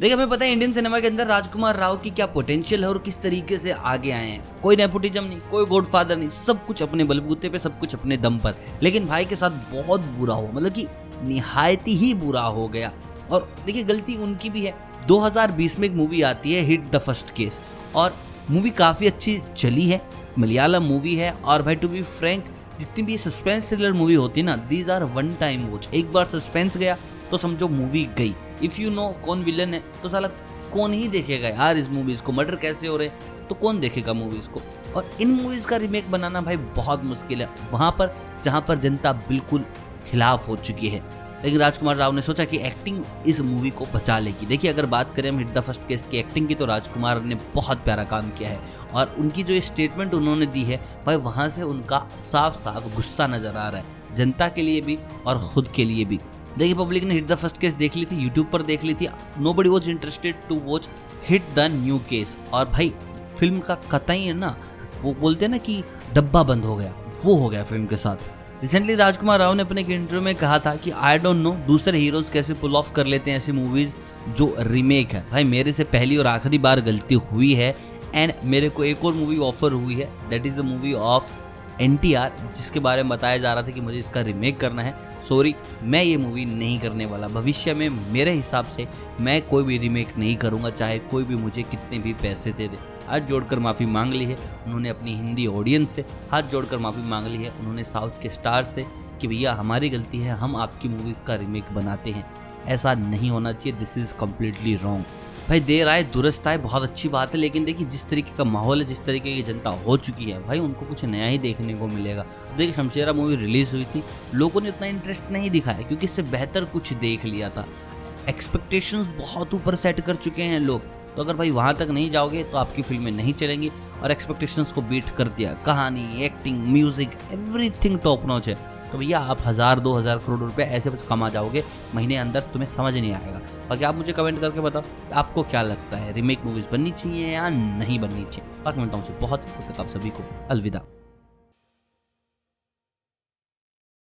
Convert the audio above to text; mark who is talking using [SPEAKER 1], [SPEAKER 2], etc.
[SPEAKER 1] देखिए, हमें पता है इंडियन सिनेमा के अंदर राजकुमार राव की क्या पोटेंशियल है और किस तरीके से आगे आए हैं। कोई नेपोटिज्म नहीं, कोई गॉडफादर नहीं, सब कुछ अपने बलबूते पे, सब कुछ अपने दम पर। लेकिन भाई के साथ बहुत बुरा हुआ मतलब कि निहायती ही बुरा हो गया। और देखिए, गलती उनकी भी है। 2020 में एक मूवी आती है हिट द फ़र्स्ट केस और मूवी काफ़ी अच्छी चली है, मलयालम मूवी है। और भाई टू बी फ्रैंक जितनी भी सस्पेंस थ्रिलर मूवी होती है ना these are one time watch एक बार सस्पेंस गया तो समझो मूवी गई। इफ़ यू नो कौन विलन है तो साला कौन ही देखेगा यार इस मूवीज़ को? मर्डर कैसे हो रहे तो कौन देखेगा मूवीज़ को? और इन मूवीज़ का रिमेक बनाना भाई बहुत मुश्किल है। वहाँ पर, जहाँ पर जनता बिल्कुल खिलाफ हो चुकी है। लेकिन राजकुमार राव ने सोचा कि एक्टिंग इस मूवी को बचा लेगी। देखिए, अगर बात करें हम हिट द फ़र्स्ट केस की एक्टिंग की तो राजकुमार ने बहुत प्यारा काम किया है। और उनकी जो स्टेटमेंट उन्होंने दी है, भाई वहाँ से उनका साफ़ साफ़ गुस्सा नज़र आ रहा है। जनता के लिए भी और खुद के लिए भी। देखिए पब्लिक ने हिट द फ़र्स्ट केस देख ली थी यूट्यूब पर देख ली थी। Nobody was interested to watch hit the new case और भाई फ़िल्म का कतई है ना, वो बोलते हैं ना कि डब्बा बंद हो गया, वो हो गया फ़िल्म के साथ। रिसेंटली राजकुमार राव ने अपने एक इंटरव्यू में कहा था कि आई डोंट नो दूसरे हीरोज कैसे पुल ऑफ़ कर लेते हैं ऐसी मूवीज़ जो रीमेक है। भाई, मेरे से पहली और आखिरी बार गलती हुई है एंड मेरे को एक और मूवी ऑफ़र हुई है that is the movie of NTR, जिसके बारे में बताया जा रहा था कि मुझे इसका रिमेक करना है। सॉरी मैं ये मूवी नहीं करने वाला। भविष्य में मेरे हिसाब से मैं कोई भी रिमेक नहीं करूँगा, चाहे कोई भी मुझे कितने भी पैसे दे दे। हाथ जोड़कर माफ़ी मांग ली है उन्होंने अपनी हिंदी ऑडियंस से। हाथ जोड़कर माफ़ी मांग ली है उन्होंने साउथ के स्टार से कि भैया, हमारी गलती है, हम आपकी मूवीज़ का रिमेक बनाते हैं। ऐसा नहीं होना चाहिए दिस इज़ कम्प्लीटली रॉन्ग भाई, देर आए, दुरुस्त आए, बहुत अच्छी बात है, लेकिन देखिए, जिस तरीके का माहौल है, जिस तरीके की जनता हो चुकी है, भाई, उनको कुछ नया ही देखने को मिलेगा। देखिए, शमशेरा मूवी रिलीज़ हुई थी, लोगों ने उतना इंटरेस्ट नहीं दिखाया, क्योंकि इससे बेहतर कुछ देख लिया था। एक्सपेक्टेशंस बहुत ऊपर सेट कर चुके हैं लोग। तो अगर भाई वहाँ तक नहीं जाओगे तो आपकी फ़िल्में नहीं चलेंगी। और एक्सपेक्टेशंस को बीट कर दिया। कहानी acting music everything top notch है। तो भैया, आप हज़ार, दो हज़ार करोड़ रुपए ऐसे बस कमा जाओगे, महीने अंदर तुम्हें समझ नहीं आएगा। बाकी आप मुझे कमेंट करके बताओ, आपको क्या लगता है? रीमेक मूवीज़ बननी चाहिए या नहीं बननी चाहिए? बाकी मिलता हूँ बहुत तक आप सभी को। अलविदा।